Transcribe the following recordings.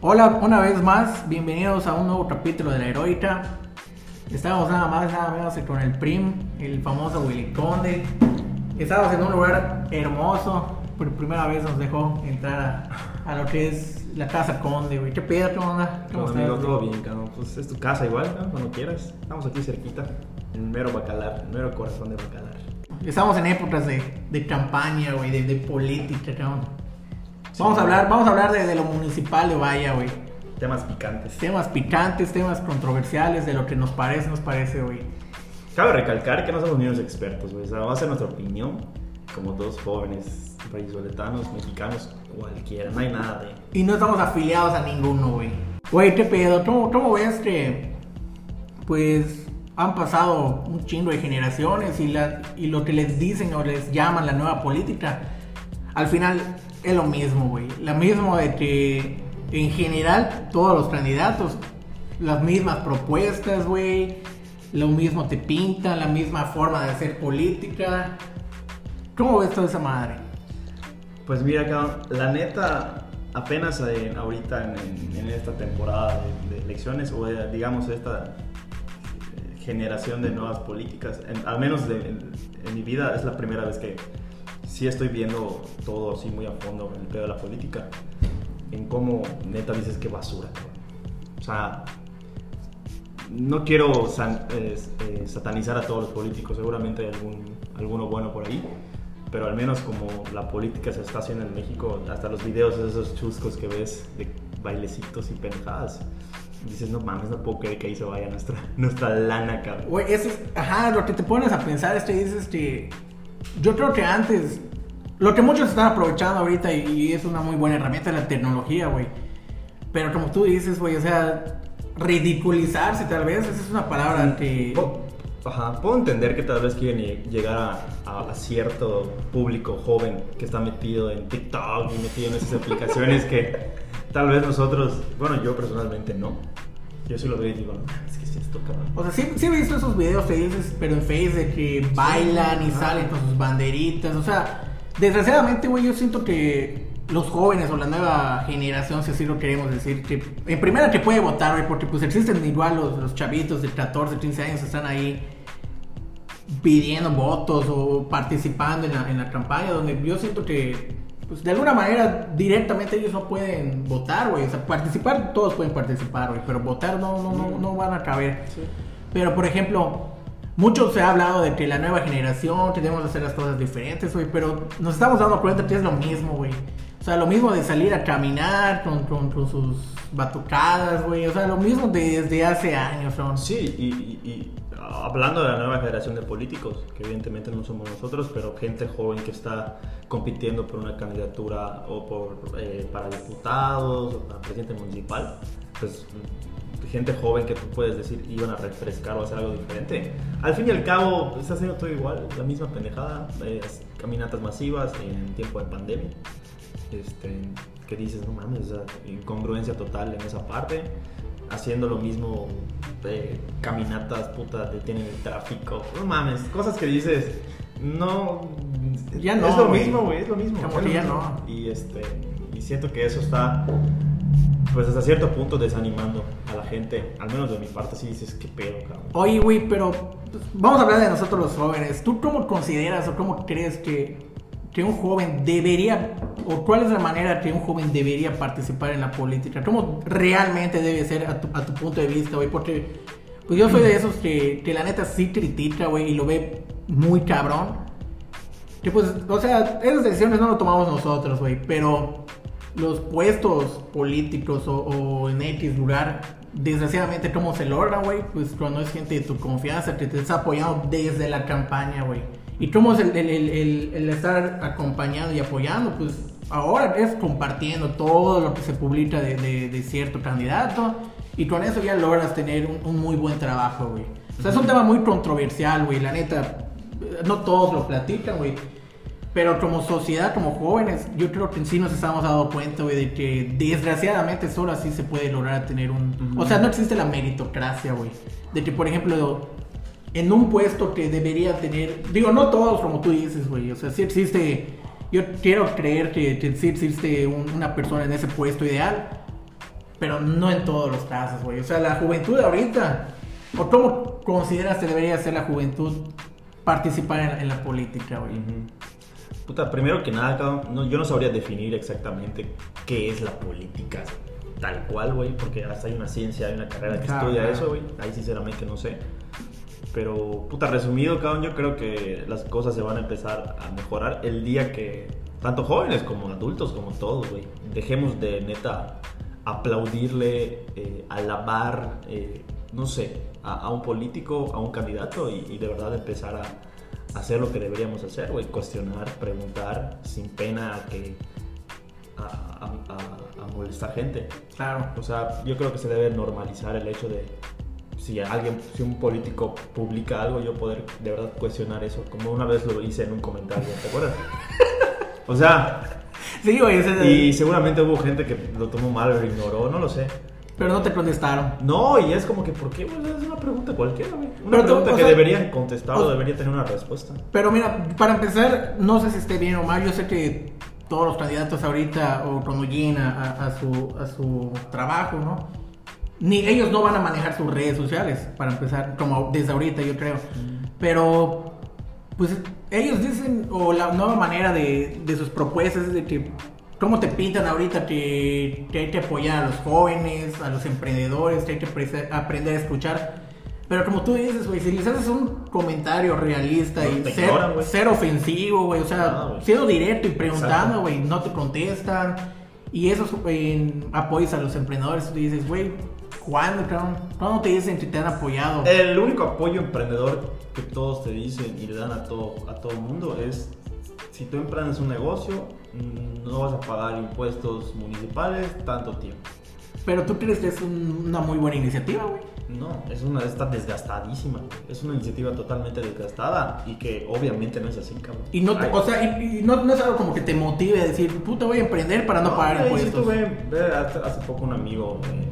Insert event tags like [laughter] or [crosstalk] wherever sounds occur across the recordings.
Hola, una vez más, bienvenidos a un nuevo capítulo de la Heroica. Estamos nada más, nada menos que con el Prim, el famoso Willy Conde. Estamos en un lugar hermoso. Por primera vez nos dejó entrar a, a lo que es la casa Conde, güey. ¿Qué pedo? ¿Cómo onda? ¿Cómo Todo, estás? amigo, todo bien, cabrón. Pues es tu casa igual, ¿no? Cuando quieras. Estamos aquí cerquita, en mero bacalar, el mero corazón de bacalar. Estamos en épocas de, de campaña, güey, de, de política, cabrón. Vamos a hablar, vamos a hablar de, de lo municipal de Vaya, güey. Temas picantes. Temas picantes, temas controversiales, de lo que nos parece, nos parece, güey. Cabe recalcar que no somos ni unos expertos, güey. O sea, va a ser nuestra opinión, como dos jóvenes vallisoletanos, mexicanos, cualquiera. No hay nada de. Y no estamos afiliados a ninguno, güey. Güey, ¿qué pedo? ¿Cómo, ¿Cómo ves que, pues, han pasado un chingo de generaciones y, la, y lo que les dicen o les llaman la nueva política, al final es lo mismo, güey. Lo mismo de que, en general, todos los candidatos, las mismas propuestas, güey. Lo mismo te pintan, la misma forma de hacer política. ¿Cómo ves toda esa madre? Pues mira, cabrón, la neta, apenas eh, ahorita en, en- en esta temporada de, elecciones, o digamos esta eh, generación de nuevas políticas, en- al menos en, en mi vida es la primera vez que sí estoy viendo todo así muy a fondo el pedo de la política, en cómo neta dices que basura. O sea, no quiero eh, satanizar a todos los políticos, seguramente hay algún, alguno bueno por ahí, pero al menos como la política se está haciendo en México, hasta los videos esos chuscos que ves de bailecitos y pendejadas, dices, no mames, no puedo creer que ahí se vaya nuestra, [laughs] nuestra lana, cabrón. Güey, eso es, ajá, lo que te pones a pensar es dices que yo creo que antes, lo que muchos están aprovechando ahorita y, y es una muy buena herramienta la tecnología, güey. Pero como tú dices, güey, o sea, ridiculizarse tal vez, esa es una palabra que... Ajá, puedo entender que tal vez quieren lle- llegar a, a- a cierto público joven que está metido en TikTok y metido en esas aplicaciones que tal vez nosotros, bueno, yo personalmente no. Yo sí lo veo y digo, no, esto, cabrón. O sea, sí, sí he visto esos videos que dices, pero en Face de que bailan y salen con sus banderitas. O sea, desgraciadamente, güey, yo siento que los jóvenes o la nueva generación, si así lo queremos decir, que en primera que puede votar, güey, porque pues existen igual los, los chavitos de 14, 15 años que están ahí pidiendo votos o participando en la, en la campaña, donde yo siento que, pues de alguna manera, directamente ellos no pueden votar, güey. O sea, participar, todos pueden participar, güey, pero votar no, no, no, no van a caber. Pero, por ejemplo, mucho se ha hablado de que la nueva generación tenemos que hacer las cosas diferentes, güey, pero nos estamos dando cuenta que es lo mismo, güey. Sea, lo mismo de salir a caminar con, con, con sus batucadas, güey. O sea, lo mismo desde hace años, son. Sí, y, y- y, hablando de la nueva generación de políticos, que evidentemente no somos nosotros, pero gente joven que está compitiendo por una candidatura o por, eh, para diputados o para presidente municipal, pues gente joven que tú puedes decir iban a refrescar o hacer algo diferente. Al fin y al cabo, está haciendo todo igual, la misma pendejada, eh, caminatas masivas en tiempo de pandemia. Este, que dices, no mames, o sea, incongruencia total en esa parte haciendo lo mismo de caminatas, puta, detienen el tráfico. No mames, cosas que dices, no. Ya no, Es lo mismo, güey, es lo mismo. Como que ya no. Y este. Y siento que eso está. Pues hasta cierto punto desanimando a la gente. Al menos de mi parte, sí dices, qué pedo, cabrón. Oye, güey, pero pues, vamos a hablar de nosotros los jóvenes. ¿Tú cómo consideras o cómo crees que, que un joven debería, o cuál es la manera que un joven debería participar en la política? ¿Cómo realmente debe ser a tu, a tu punto de vista, güey? Porque pues yo soy de esos que, que la neta sí critica, güey, y lo ve muy cabrón. Que pues, o sea, esas decisiones no lo tomamos nosotros, güey, pero los puestos políticos o, o en X lugar, desgraciadamente, ¿cómo se logran, güey? Pues cuando es gente de tu confianza que te está apoyando desde la campaña, güey. ¿Y cómo es el, el- el- el- estar acompañando y apoyando? Pues ahora es compartiendo todo lo que se publica de, de- de cierto candidato y con eso ya logras tener un, un muy buen trabajo, güey. O sea, es un tema muy controversial, güey, la neta. No todos lo platican, güey. Pero como sociedad, como jóvenes, yo creo que en sí nos estamos dando cuenta, güey, de que desgraciadamente solo así se puede lograr tener un... O sea, no existe la meritocracia, güey. De que, por ejemplo, en un puesto que debería tener... Digo, no todos como tú dices, güey. O sea, sí existe... Yo quiero creer que, que sí existe un- una persona en ese puesto ideal. pero no en todos los casos, güey. O sea, la juventud ahorita, ¿o cómo consideras que debería ser la juventud participar en, en la política, güey? Puta, primero que nada, cabrón, no, yo no sabría definir exactamente qué es la política tal cual, güey, porque hasta hay una ciencia, hay una carrera que Claro, estudia claro. eso, güey. Ahí sinceramente no sé. Pero, puta, resumido, cabrón, yo creo que las cosas se van a empezar a mejorar el día que, tanto jóvenes como adultos, como todos, güey, dejemos de neta aplaudirle, eh, alabar, eh, no sé, a, a un político, a un candidato y, y de verdad empezar a, a hacer lo que deberíamos hacer, güey, cuestionar, preguntar, sin pena a que a, a- a- a molestar gente. Claro. O sea, yo creo que se debe normalizar el hecho de si alguien, si un político publica algo, yo poder de verdad cuestionar eso, como una vez lo hice en un comentario, ¿te acuerdas? O sea, Sí, güey, o sea, y seguramente hubo gente que lo tomó mal o lo ignoró, no lo sé. pero no te contestaron. No, y es como que, ¿por qué? Pues es una pregunta cualquiera, güey. Una Pero tú, pregunta o que sea, deberían contestar o, o- debería tener una respuesta. Pero mira, para empezar, no sé si esté bien o mal. Yo sé que todos los candidatos ahorita, o a, a- a su, a su trabajo, ¿no? Ni ellos no van a manejar sus redes sociales, para empezar, como desde ahorita, yo creo. Pero, pues ellos dicen, o la nueva manera de, de sus propuestas es de que, ¿cómo te pintan ahorita que, que hay que apoyar a los jóvenes, a los emprendedores, que hay que apre- aprender a escuchar? Pero como tú dices, güey, si les haces un comentario realista No, y ser, ser ofensivo, güey, o sea, siendo directo y preguntando, güey, no te contestan. Y esos en apoyos a los emprendedores, tú dices, güey, ¿cuándo, te dicen que te han apoyado? El único apoyo emprendedor que todos te dicen y le dan a todo a todo mundo es si tú emprendes un negocio mm, no vas a pagar impuestos municipales tanto tiempo. Pero tú crees que es un- una muy buena iniciativa, güey. No, es una está desgastadísima. Es una iniciativa totalmente desgastada y que obviamente no es así, cabrón. Y no, te- o sea, y, y no, no es algo como que te motive a decir, puta, voy a emprender para no, pagar güey, sí impuestos. tuve- ve, hace, hace poco un amigo eh,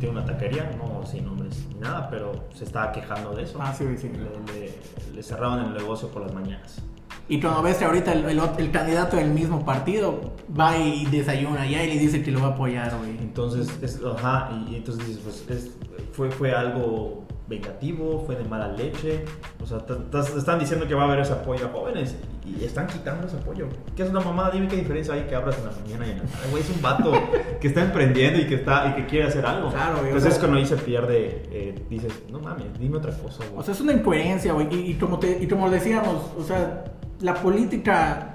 tiene una taquería, no sin nombres ni nada, pero se estaba quejando de eso. Ah, sí, sí. Le, le- le cerraban el negocio por las mañanas. Y cuando ves que ahorita el, el el candidato del mismo partido va y desayuna allá y le dice que lo va a apoyar, güey. Entonces, es, ajá, y, entonces dices, pues es- fue, fue algo vengativo, fue de mala leche. O sea, están diciendo que va a haber ese apoyo a jóvenes y, están quitando ese apoyo. ¿Qué es una mamada? Dime qué diferencia hay que abras en la mañana y en la tarde. Güey, es un vato [laughs] que está emprendiendo y que, está, y que quiere hacer algo. Claro, güey, o Entonces, sea- cuando ahí se pierde, eh, dices, no mames, dime otra cosa, güey. O sea, es una incoherencia, güey. Y, y como te, y como decíamos, o sea, la política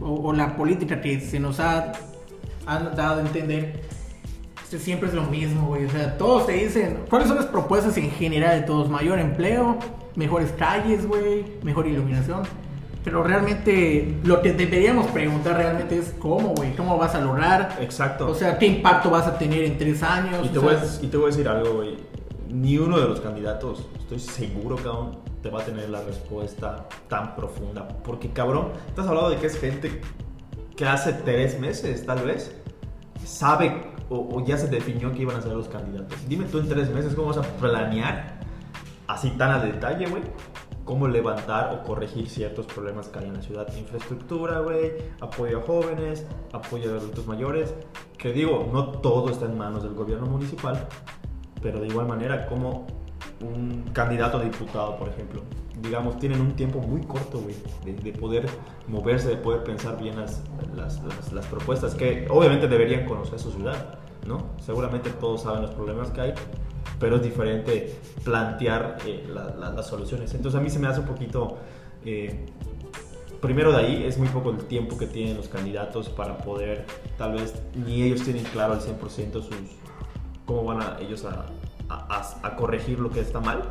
o, o la política que se nos ha han dado a entender este, siempre es lo mismo, güey. O sea, todos te dicen, ¿cuáles son las propuestas en general de todos? Mayor empleo, mejores calles, güey, mejor iluminación. Pero realmente lo que deberíamos preguntar realmente es cómo, güey, cómo vas a lograr. Exacto. O sea, ¿qué impacto vas a tener en tres años? Y te, voy sea, y te voy a decir algo, güey. Ni uno de los candidatos, estoy seguro, cabrón, te va a tener la respuesta tan profunda. Porque, cabrón, estás hablando de que es gente que hace tres meses, tal vez, sabe o, o ya se definió que iban a ser los candidatos. Dime tú en tres meses cómo vas a planear así tan a detalle, güey. Cómo levantar o corregir ciertos problemas que hay en la ciudad. Infraestructura, güey. Apoyo a jóvenes. Apoyo a adultos mayores. Que digo, no todo está en manos del gobierno municipal. Pero de igual manera, como un candidato a diputado, por ejemplo, digamos, tienen un tiempo muy corto, güey, de, de poder moverse, de poder pensar bien las, las, las- las propuestas, que obviamente deberían conocer su ciudad, ¿no? Seguramente todos saben los problemas que hay, pero es diferente plantear eh, la- la- las soluciones. Entonces a mí se me hace un poquito... eh, primero de ahí es muy poco el tiempo que tienen los candidatos para poder, tal vez ni ellos tienen claro al 100% sus, cómo van a ellos a, a- a- a corregir lo que está mal.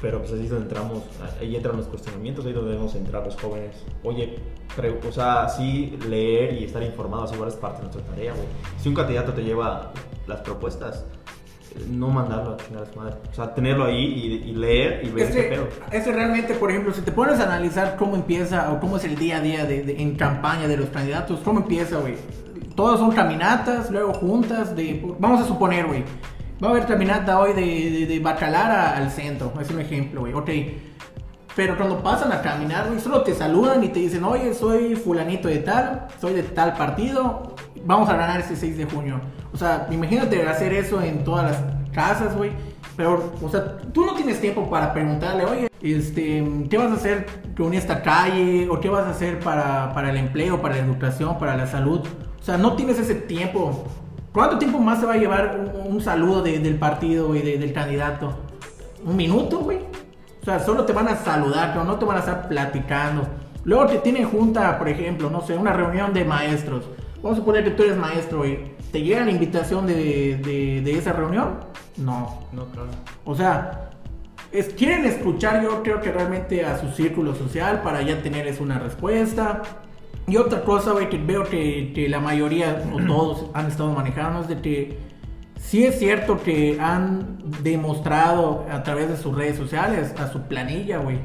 Pero pues ahí es donde entramos, ahí entran los cuestionamientos, ahí es donde debemos entrar los jóvenes. Oye, o sea, sí leer y estar informados igual es parte de nuestra tarea, güey. Si un candidato te lleva las propuestas, no mandarlo a chingar a su madre. O sea, tenerlo ahí y, y leer y ver Es qué pedo. es que realmente, por ejemplo, si te pones a analizar cómo empieza o cómo es el día a día de, de- en campaña de los candidatos, cómo empieza, güey. Todos son caminatas, luego juntas de... Vamos a suponer, güey. Va a haber caminata hoy de, de, de Bacalar a- al centro. Es un ejemplo, güey. Ok. Pero cuando pasan a caminar, güey, solo te saludan y te dicen, oye, soy fulanito de tal, soy de tal partido, vamos a ganar ese 6 de junio. O sea, imagínate hacer eso en todas las casas, güey. Pero, o sea, tú no tienes tiempo para preguntarle, oye, este, ¿qué vas a hacer con esta calle? ¿O qué vas a hacer para, para el empleo, para la educación, para la salud? O sea, no tienes ese tiempo. ¿Cuánto tiempo más se va a llevar un, saludo del partido y del candidato? ¿Un minuto, güey? O sea, solo te van a saludar, pero no te van a estar platicando. Luego te tienen junta, por ejemplo, no sé, una reunión de maestros. Vamos a suponer que tú eres maestro y te llega la invitación de, de, de esa reunión no. No, claro. O sea, es, quieren escuchar yo creo que realmente a su círculo social para ya tenerles una respuesta. Y otra cosa, güey, que veo que, que, la mayoría o [clears throat] todos han estado manejando es de que sí es cierto que han demostrado a través de sus redes sociales a su planilla, güey.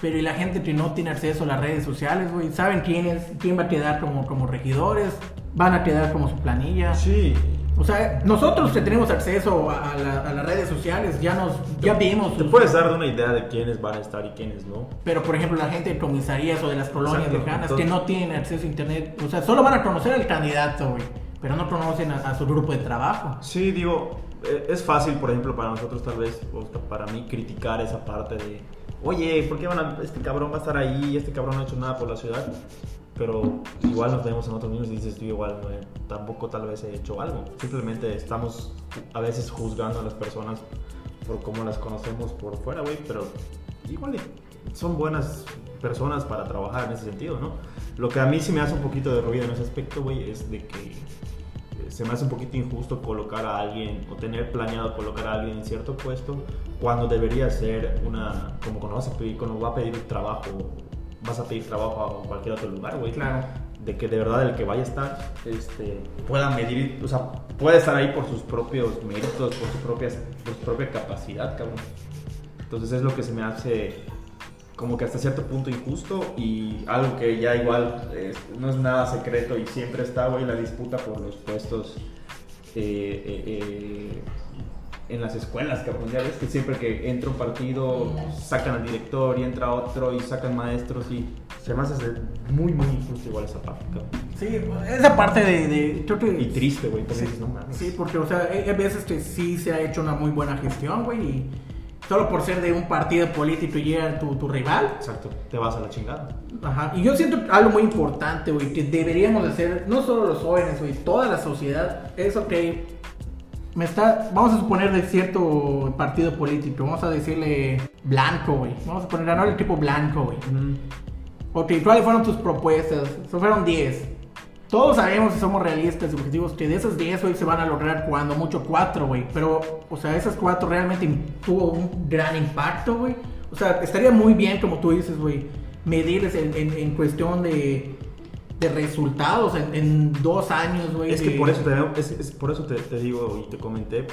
Pero y la gente que no tiene acceso a las redes sociales, güey, saben quién es, quién va a quedar como, como regidores, van a quedar como su planilla. Sí, o sea, nosotros que tenemos acceso a, las redes sociales, ya nos ya vimos. Te puedes dar una idea de quiénes van a estar y quiénes no. Pero, por ejemplo, la gente de comisarías o de las colonias lejanas que no tienen acceso a internet, o sea, solo van a conocer al candidato, güey, pero no conocen a, su grupo de trabajo. Sí, digo, eh, es fácil, por ejemplo, para nosotros tal vez, o para mí, criticar esa parte de, oye, ¿por qué van a, este cabrón va a estar ahí? Este cabrón no ha hecho nada por la ciudad pero igual nos vemos en otros niños y dices tú igual tampoco tal vez he hecho algo simplemente estamos a veces juzgando a las personas por cómo las conocemos por fuera güey pero igual son buenas personas para trabajar en ese sentido no lo que a mí sí me hace un poquito de ruido en ese aspecto güey es de que eh, se me hace un poquito injusto colocar a alguien o tener planeado colocar a alguien en cierto puesto cuando debería ser una como cuando vas a pedir cuando va a pedir trabajo vas a pedir trabajo a cualquier otro lugar, güey. Claro. De que de verdad el que vaya a estar este, pueda medir, o sea, puede estar ahí por sus propios méritos, por su, propia, por su propia capacidad, cabrón. Entonces es lo que se me hace como que hasta cierto punto injusto y algo que ya igual no es nada secreto y siempre está, güey, la disputa por los puestos eh, eh, eh en las escuelas, cabrón. Ya ves que siempre que entra un partido sacan al director y entra otro y sacan maestros y se me hace muy, muy injusto igual esa parte, cabrón. Sí, esa parte de... y triste, güey, sí, no Sí, porque, o sea, hay veces que sí se ha hecho una muy buena gestión, güey, y solo por ser de un partido político y llega tu, tu rival. Exacto, te vas a la chingada. Ajá, y yo siento algo muy importante, güey, que deberíamos hacer, no solo los jóvenes, güey, toda la sociedad, es ok me está, vamos a suponer de cierto partido político, vamos a decirle blanco, güey. Vamos a poner, ganó el tipo blanco, güey. Ok, ¿cuáles fueron tus propuestas? fueron 10. Todos sabemos, si somos realistas y objetivos, que de esas 10 hoy se van a lograr cuando mucho 4, güey. Pero, o sea, esas 4 realmente tuvo un gran impacto, güey. O sea, estaría muy bien, como tú dices, güey, medirles en cuestión de de resultados en, dos años, güey. Es que por eso, te, es, por eso te, digo y te comenté,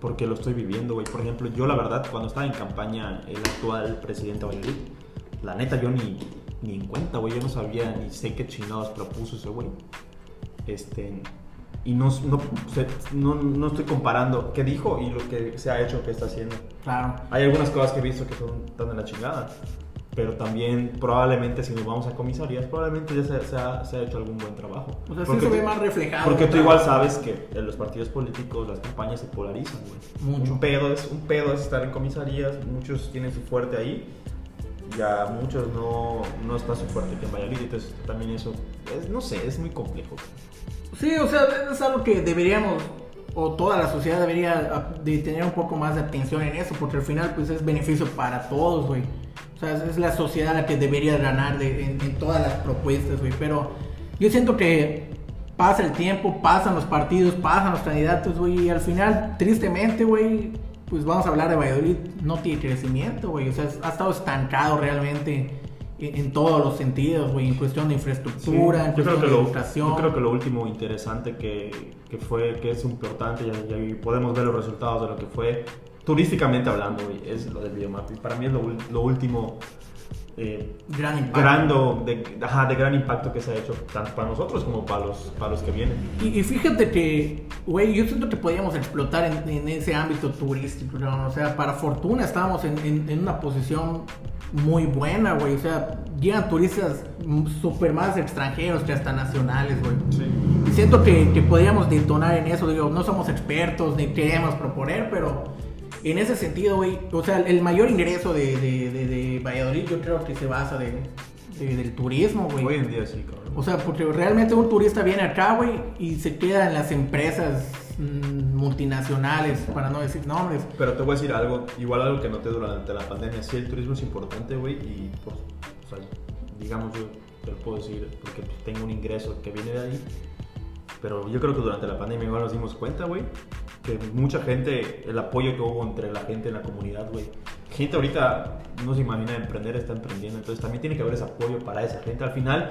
porque lo estoy viviendo, güey. Por ejemplo, yo la verdad, cuando estaba en campaña el actual presidente Valladolid, la neta yo ni, ni en cuenta, güey. Yo no sabía ni sé qué chingados propuso ese güey. Este, y no, no, no, estoy comparando qué dijo y lo que se ha hecho, qué está haciendo. Claro. Hay algunas cosas que he visto que son tan de la chingada pero también probablemente si nos vamos a comisarías, probablemente ya se, ha, se ha, hecho algún buen trabajo. O sea, porque se ve más reflejado. Porque tú igual sabes que en los partidos políticos las campañas se polarizan, güey. Mucho. Un pedo, es, un pedo es estar en comisarías, muchos tienen su fuerte ahí, ya muchos no, no está su fuerte que en Valladolid, entonces también eso, es, no sé, es muy complejo. Sí, o sea, es algo que deberíamos o toda la sociedad debería de tener un poco más de atención en eso, porque al final pues es beneficio para todos, güey. O sea, es la sociedad la que debería ganar en, todas las propuestas, güey. Pero yo siento que pasa el tiempo, pasan los partidos, pasan los candidatos, güey. Y al final, tristemente, güey, pues vamos a hablar de Valladolid, no tiene crecimiento, güey. O sea, ha estado estancado realmente en, todos los sentidos, güey. En cuestión de infraestructura, en cuestión de educación. Yo creo que lo último interesante que, que fue, que es importante, y podemos ver los resultados de lo que fue turísticamente hablando, es lo del videomapping. Para mí es lo, último eh, gran impacto. de, de, gran impacto que se ha hecho, tanto para nosotros como para los, para los que vienen. Y, fíjate que, güey, yo siento que podíamos explotar en, ese ámbito turístico, ¿no? O sea, para fortuna estábamos en, en una posición muy buena, güey. O sea, llegan turistas súper más extranjeros que hasta nacionales, güey. Sí. Y siento que, que podríamos detonar en eso. Digo, no somos expertos ni queremos proponer, pero en ese sentido, güey, o sea, el mayor ingreso de, de, de, de Valladolid yo creo que se basa de, de- del turismo, güey. Hoy en día sí, cabrón. O sea, porque realmente un turista viene acá, güey, y se queda en las empresas mm, multinacionales, para no decir nombres. Pero te voy a decir algo, igual algo que noté durante la pandemia, sí, el turismo es importante, güey, y pues, o sea, digamos, yo te lo puedo decir porque pues, tengo un ingreso que viene de ahí, pero yo creo que durante la pandemia igual nos dimos cuenta, güey, que mucha gente, el apoyo que hubo entre la gente en la comunidad, güey, gente ahorita no se imagina emprender, está emprendiendo, entonces también tiene que haber ese apoyo para esa gente. Al final,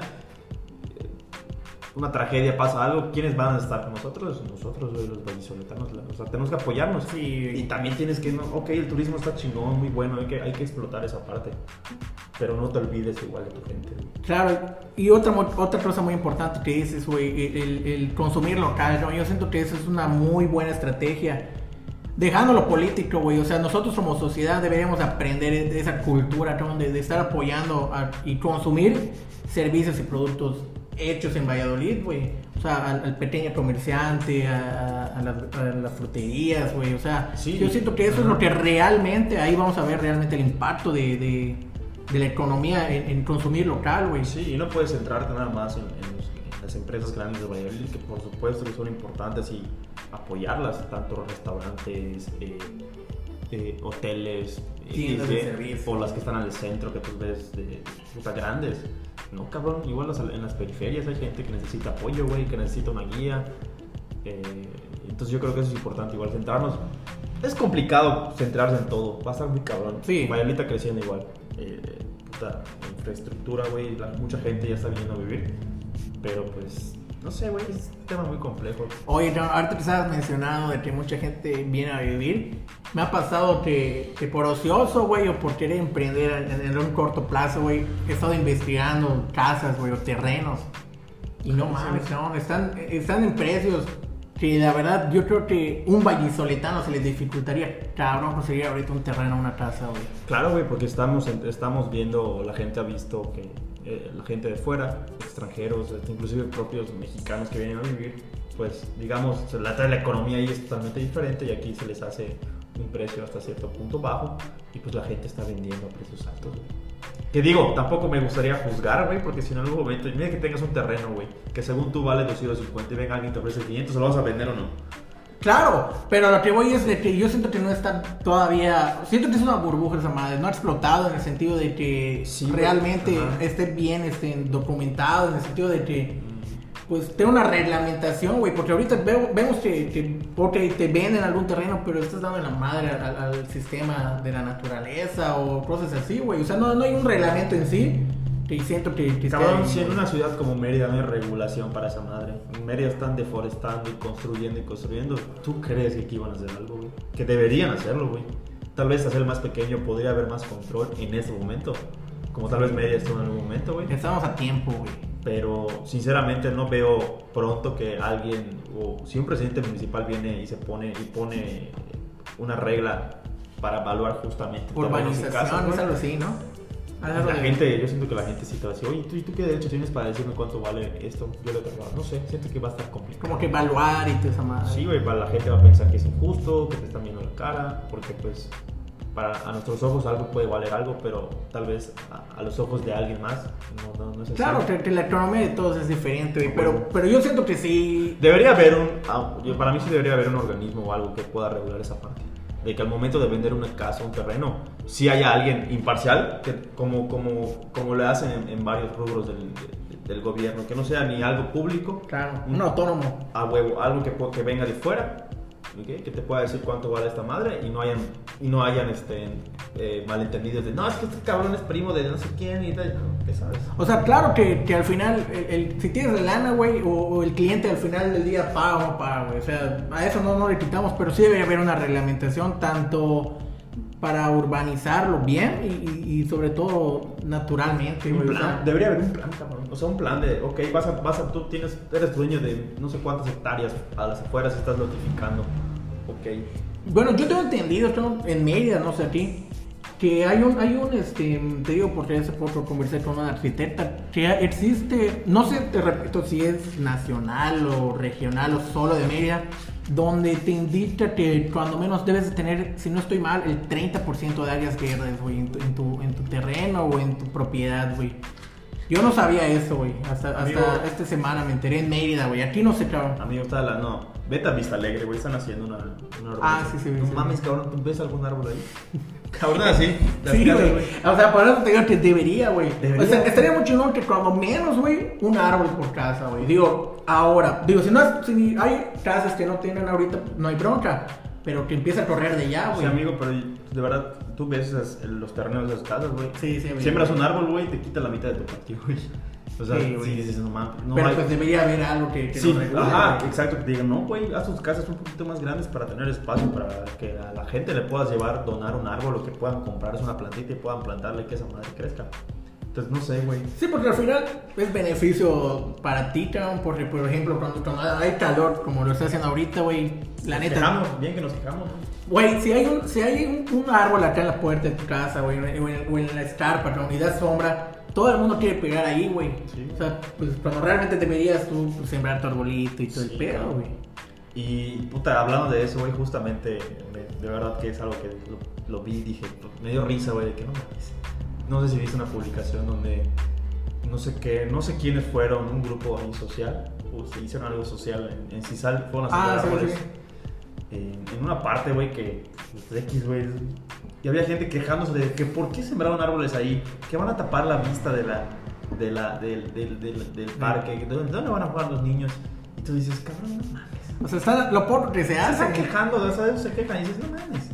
una tragedia pasa algo, ¿quiénes van a estar con nosotros? Nosotros, los vallisoletanos, o sea, tenemos que apoyarnos. Sí. Y también tienes que, no, ok, el turismo está chingón, muy bueno, hay que, hay que explotar esa parte, pero no te olvides igual de tu gente. güey. Claro, y otra, otra cosa muy importante que dices, güey, el, el consumir local, ¿no? Yo siento que eso es una muy buena estrategia. Dejando lo político, güey, o sea, nosotros como sociedad deberíamos aprender de esa cultura, ¿no? de, de estar apoyando a- y consumir servicios y productos hechos en Valladolid, güey. O sea, al, al pequeño comerciante, a, a- a las, a las fruterías, güey. O sea, Sí. yo siento que eso es lo que realmente, ahí vamos a ver realmente el impacto de, de- de la economía en, en consumir local, güey. Sí, y no puedes centrarte nada más en, en las empresas grandes de Valladolid, que por supuesto que son importantes y apoyarlas, tanto restaurantes, eh, eh, hoteles, Tiendas de eh, servicio. o las que están al centro que tú ves de puta grandes. No, cabrón, igual en las periferias hay gente que necesita apoyo, güey, que necesita una guía. eh, entonces yo creo que eso es importante, igual centrarnos. Es complicado centrarse en todo, va a estar muy cabrón. Sí. Valladolid creciendo igual. Eh, puta, infraestructura, güey, mucha gente ya está viniendo a vivir. Pero pues, no sé, güey, es un tema muy complejo. Oye, no, ahorita que estabas mencionando de que mucha gente viene a vivir, me ha pasado que, que por ocioso, güey, o por querer emprender en, en un corto plazo, güey, he estado investigando casas, güey, o terrenos. Y no mames, no, están, están en precios que la verdad yo creo que un vallisoletano se les dificultaría, cabrón, conseguir ahorita un terreno, una casa, güey. Claro, güey, porque estamos, estamos viendo, la gente ha visto que eh, la gente de fuera, extranjeros, este, inclusive propios mexicanos que vienen a vivir, pues digamos, la, la economía ahí es totalmente diferente y aquí se les hace un precio hasta cierto punto bajo y pues la gente está vendiendo a precios altos. Que digo, tampoco me gustaría juzgar, güey, porque si en algún momento, mira que tengas un terreno, güey, que según tú vale 250 y venga alguien te ofrece 500, ¿se lo vas a vender o no? Claro, pero lo que voy es de que yo siento que no está todavía. Siento que es una burbuja esa madre. No ha explotado en el sentido de que Sí, realmente esté bien esté documentado, en el sentido de que. Pues tenga una reglamentación, güey. Porque ahorita veo- vemos que, que ok, te venden algún terreno, pero estás dando la madre al, al sistema de la naturaleza o cosas así, güey. O sea, no, no hay un reglamento en sí. Que siento que, que esté Cabrón, ahí, si en una ciudad como Mérida no hay regulación para esa madre. En Mérida están deforestando y construyendo y construyendo. ¿Tú crees que aquí iban a hacer algo, güey? Que deberían hacerlo, güey. Tal vez hacer más pequeño podría haber más control en este momento. Como tal vez Mérida estuvo en algún momento, güey. Estamos a tiempo, güey. Pero sinceramente no veo pronto que alguien o si un presidente municipal viene y se pone y pone una regla para evaluar justamente Urbanización, es algo así, ¿no? Algo La gente, yo siento que la gente sí te va a decir, oye, ¿tú, ¿y tú qué derecho tienes para decirme cuánto vale esto? Yo le digo, no sé, siento que va a estar complicado. Como que evaluar y toda esa madre. Sí, güey, la gente va a pensar que es injusto, que te están viendo la cara, porque pues para a nuestros ojos algo puede valer algo, pero tal vez a, a los ojos de alguien más no, no, no es así. Claro, que, que la economía de todos es diferente, güey, pero, pero yo siento que sí. Debería haber un, ah, para mí sí debería haber un organismo o algo que pueda regular esa parte. De que al momento de vender una casa, un terreno, si haya alguien imparcial, que como, como, como le hacen en, en varios rubros del, del gobierno, que no sea ni algo público, Claro, un- un autónomo. a huevo, algo que, que venga de fuera, que te pueda decir cuánto vale esta madre y no hayan, y no hayan este, eh, malentendidos de, no, es que este cabrón es primo de no sé quién y tal, ¿qué sabes? O sea, claro que, que al final, el, si tienes la lana, güey, o, o el cliente al final del día paga o no paga, güey. O sea, a eso no, no le quitamos, pero sí debe haber una reglamentación tanto para urbanizarlo bien y, y- y sobre todo naturalmente, Un o plan, sea, debería haber un plan, cabrón. O sea, un plan de, ok, vas a, vas a, tú tienes, eres dueño de no sé cuántas hectáreas a las afueras y estás notificando. Ok. Bueno, yo tengo entendido, esto en Mérida, no sé aquí, que hay un, hay un, este, te digo porque hace poco conversé con una arquitecta, que existe, no sé, te repito si es nacional o regional o solo de media, donde te indica que cuando menos debes tener, si no estoy mal, el 30% de áreas verdes, güey, en tu, en, tu, en tu terreno o en tu propiedad, güey. Yo no sabía eso, güey. Hasta, Amigo. hasta esta semana me enteré en Mérida, güey. Aquí no sé, cabrón. Amigo, está la. No, vete a Vista Alegre, güey. Están haciendo una. una Ah, arbolización. sí, sí, No sí. mames, cabrón. ¿tú ¿Ves algún árbol ahí? [laughs] Cabrón, así. Sí, güey. O sea, por eso te digo que debería, güey. O sea, estaría muy chingón que cuando menos, güey, un árbol por casa, güey. Digo, ahora. Digo, si no es, si hay casas que no tienen ahorita, no hay bronca. Pero que empiece a correr de ya, Sí, güey. amigo, pero de verdad, tú ves esas- los terrenos de esas casas, güey. Sí, sí, amigo. Siembras un árbol, güey, y te quita la mitad de tu patio, güey. O sea, Sí, sí, güey. dices, no mames. No pero hay- pues debería haber algo que, que Sí, regule. ajá, güey. exacto, que te digan, no, güey, haz tus casas un poquito más grandes para tener espacio, para que a la gente le puedas llevar, donar un árbol o que puedan comprarse una plantita y puedan plantarle que esa madre crezca. Entonces, no sé, güey. Sí, porque al final es beneficio para ti, cabrón. Porque, por ejemplo, cuando, cuando hay calor, como lo está haciendo ahorita, güey, la Nos neta. quejamos, bien que nos quejamos. Güey, si hay, un, si hay un, un árbol acá en la puerta de tu casa, güey, o en, o en la escarpa, cabrón, y da sombra, todo el mundo quiere pegar ahí, güey. Sí. O sea, pues cuando realmente deberías tú pues, sembrar tu arbolito y todo Sí, el pedo, güey. Y, puta, hablando de eso, güey, justamente, me- de verdad que es algo que lo, lo vi y dije, me dio risa, güey, de que no mames. No sé si viste una publicación donde, no sé qué, no sé quiénes fueron, un grupo social, o se hicieron algo social en, en Cisal, fueron a Ah, sembrar sí, árboles. sí. En, en una parte, güey, que, pues, X, güey, y había gente quejándose de que por qué sembraron árboles ahí, que van a tapar la vista de la, de la, del, del, del, del parque, ¿de dónde dónde van a jugar los niños? Y tú dices, cabrón, no mames. O sea, está lo poco que se Se hace. están güey. quejando, eso se quejan y dices, no mames.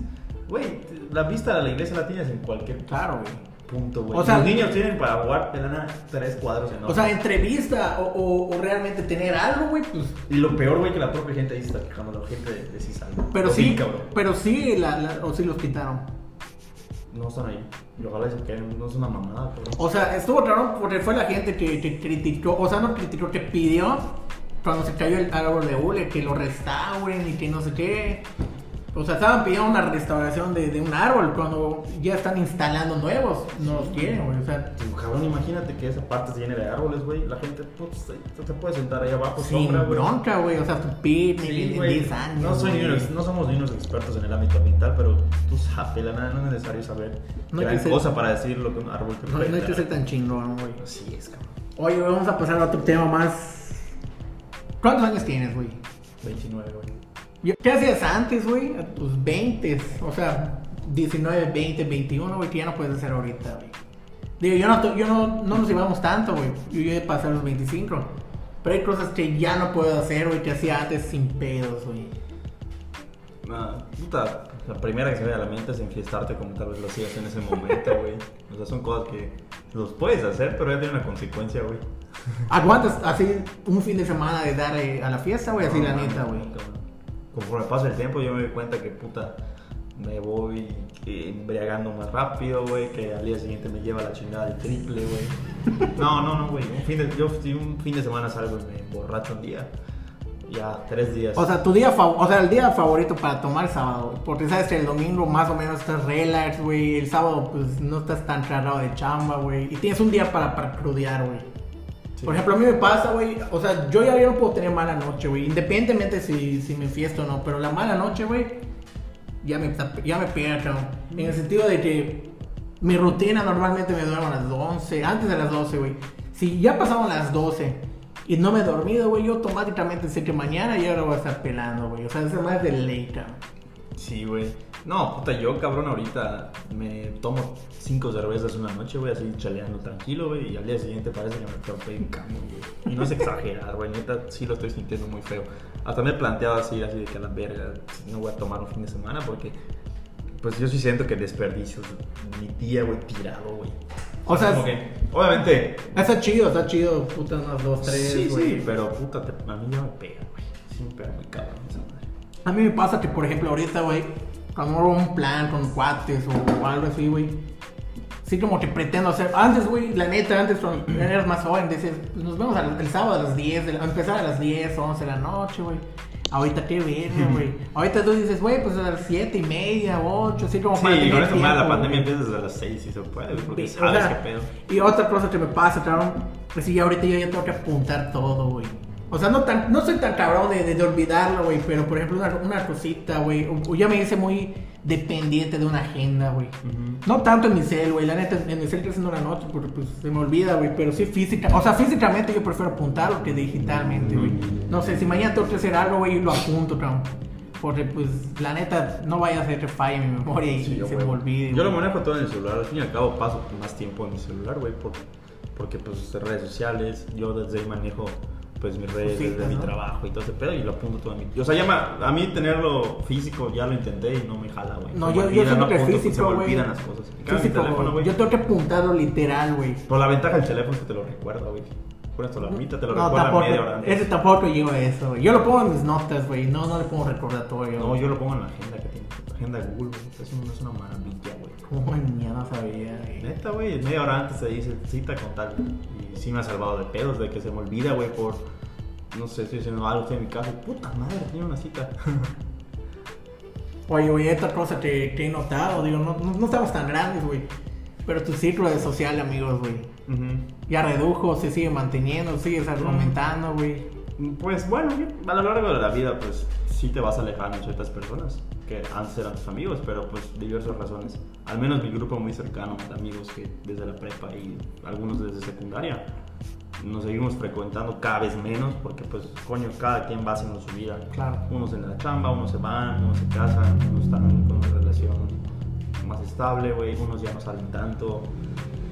Güey, la vista de la iglesia la tienes en cualquier Claro, güey. Punto, güey. O sea- los niños tienen para jugar de la nada tres cuadros en O sea, entrevista o, o, o realmente tener algo, güey, pues. Y lo peor, güey, que la propia gente ahí se está quejando, la gente de, de. Pero sí, cabrón. pero sí, la, la- o sí los quitaron. No están ahí. Y ojalá se queden, no es una mamada, cabrón. O sea, estuvo claro porque fue la gente que, que criticó, o sea, no criticó, que pidió cuando se cayó el árbol de hule que lo restauren y que no sé qué. O sea, estaban pidiendo una restauración de, de un árbol cuando ya están instalando nuevos. No los quieren, güey. O sea, Cabrón, imagínate que esa parte se llene de árboles, güey. La gente, pues, puede sentar ahí abajo, sin sombra, güey. bronca, güey. O sea, tu picnic Sí, en güey. 10 años. No, soy ni güey. unos- no somos ni unos expertos en el ámbito ambiental, pero tú sabes, la nada no es necesario saber No hay gran que ser- cosa para decir lo que un árbol te No, puede no hay que dar. ser tan chingón, güey. Así es, cabrón. Oye, güey, vamos a pasar a otro tema más. ¿Cuántos años tienes, güey? 29, güey. Yo- ¿Qué hacías antes, güey? A tus 20, o sea, 19, 20, 21, güey, que ya no puedes hacer ahorita, güey. Digo, yo no, yo no, no nos llevamos tanto, güey. Yo ya he pasado los 25. Pero hay cosas que ya no puedo hacer, güey, que hacía antes sin pedos, güey. Nah, puta, la primera que se me a la mente es enfiestarte como tal vez lo hacías en ese momento, [laughs] güey. O sea, son cosas que los puedes hacer, pero ya tiene una consecuencia, güey. ¿Aguantas así un fin de semana de dar eh, a la fiesta, güey? Así No, la neta, no, güey. Conforme pasa el tiempo, yo me doy cuenta que, puta, me voy eh, embriagando más rápido, güey, que al día siguiente me lleva la chingada del triple, güey. [laughs] No, no, no, güey. Yo si un fin de semana salgo y me emborracho un día. Ya, tres días. O sea, tu día o sea, el día favorito para tomar sábado, güey. Porque sabes que el domingo más o menos estás relax, güey. El sábado, pues no estás tan cargado de chamba, güey. Y tienes un día para, para crudear, güey. Sí. Por ejemplo, a mí me pasa, güey. O sea, yo ya, no puedo tener mala noche, güey. Independientemente si, si me fiesto o no. Pero la mala noche, güey, ya me, ya me pega, cabrón. En el sentido de que mi rutina normalmente me duermo a las 11, antes de las 12, güey. Si ya pasaron las 12 y no me he dormido, güey, yo automáticamente sé que mañana ya lo voy a estar pelando, güey. O sea, es más de ley, cabrón. Sí, güey. No, puta, yo, cabrón, ahorita me tomo cinco cervezas una noche, güey, así chaleando tranquilo, güey, y al día siguiente parece que me atropellé un camión, güey. Y no es exagerar, güey, neta, sí lo estoy sintiendo muy feo. Hasta me he planteado así, así de que a la verga, no voy a tomar un fin de semana porque, pues yo sí siento que desperdicio mi día, güey, tirado, güey. O sea, Como que, obviamente, está chido, está chido, puta, unas 2, 3, sí, güey. sí, pero puta, te- a mí ya me pega, güey. Sí me pega muy cabrón madre. A mí me pasa que, por ejemplo, ahorita, güey, cuando hago un plan con cuates o, algo así, güey, sí como que pretendo hacer. Antes, güey, la neta, antes cuando eras más joven, decías, pues nos vemos el sábado a las 10, de la- a empezar a las 10, 11 de la noche, güey. Ahorita qué verga, [laughs] güey. Ahorita tú dices, güey, pues a las 7 y media, 8, así como Sí, para tener con esta madre la pandemia empieza desde las 6 si se puede, porque O sabes sea, qué pedo. Y otra cosa que me pasa, cabrón, pues sí, ahorita yo ya tengo que apuntar todo, güey. O sea, no, tan, no soy tan cabrón de, de, de olvidarlo, güey, pero por ejemplo, una, una cosita, güey, o, o ya me hice muy dependiente de una agenda, güey. No tanto en mi cel, güey, la neta, en mi cel no la noto porque pues se me olvida, güey, pero sí física, o sea, físicamente yo prefiero apuntarlo que digitalmente, güey. No sé, si mañana tengo que hacer algo, güey, lo apunto, cabrón. Porque pues la neta, no vaya a ser que falle mi memoria y Sí, yo, se güey. me olvide. Yo lo güey. manejo todo en el celular. Al fin y al cabo paso más tiempo en mi celular, güey. Por, porque pues redes sociales, yo desde ahí manejo pues mis redes, mi ¿no? trabajo y todo ese pedo y lo apunto todo en mi... O sea, ya me- a mí tenerlo físico ya lo intenté y no me jala, güey. No, Se yo, yo olvida, que apunto, físico, Se me olvidan las cosas. Físico, teléfono. Yo tengo que apuntarlo literal, güey. Por la ventaja del teléfono es que te lo recuerda, güey. Pones tu alarmita, te lo No, recuerda tampoco. media hora antes. Ese tampoco yo eso, güey. Yo lo pongo en mis notas, güey. No, no le pongo recordatorio. No, yo lo pongo en la agenda que tiene. La agenda de Google, güey. Es, un- es una maravilla, güey. Como mierda no sabía, güey. Neta, güey, media hora antes te dice cita con tal. Y sí me ha salvado de pedos, de que se me olvida, güey, por. No sé, estoy haciendo algo estoy en mi casa. Puta madre, tenía una cita. [laughs] Oye, güey, esta cosa que, que he notado, digo, no, no, no estamos tan grandes, güey. Pero tu círculo de social, amigos, güey. Ujú. Ya redujo, se sigue manteniendo, sigues aumentando, güey. Pues bueno, a lo largo de la vida, pues sí te vas alejando de ciertas personas que antes eran tus amigos, pero pues diversas razones. Al menos mi grupo muy cercano de amigos que desde la prepa y algunos desde secundaria nos seguimos frecuentando cada vez menos porque pues coño, cada quien va haciendo su vida. Claro. Unos en la chamba, unos se van, unos se casan, unos están con una relación más estable, güey, unos ya no salen tanto.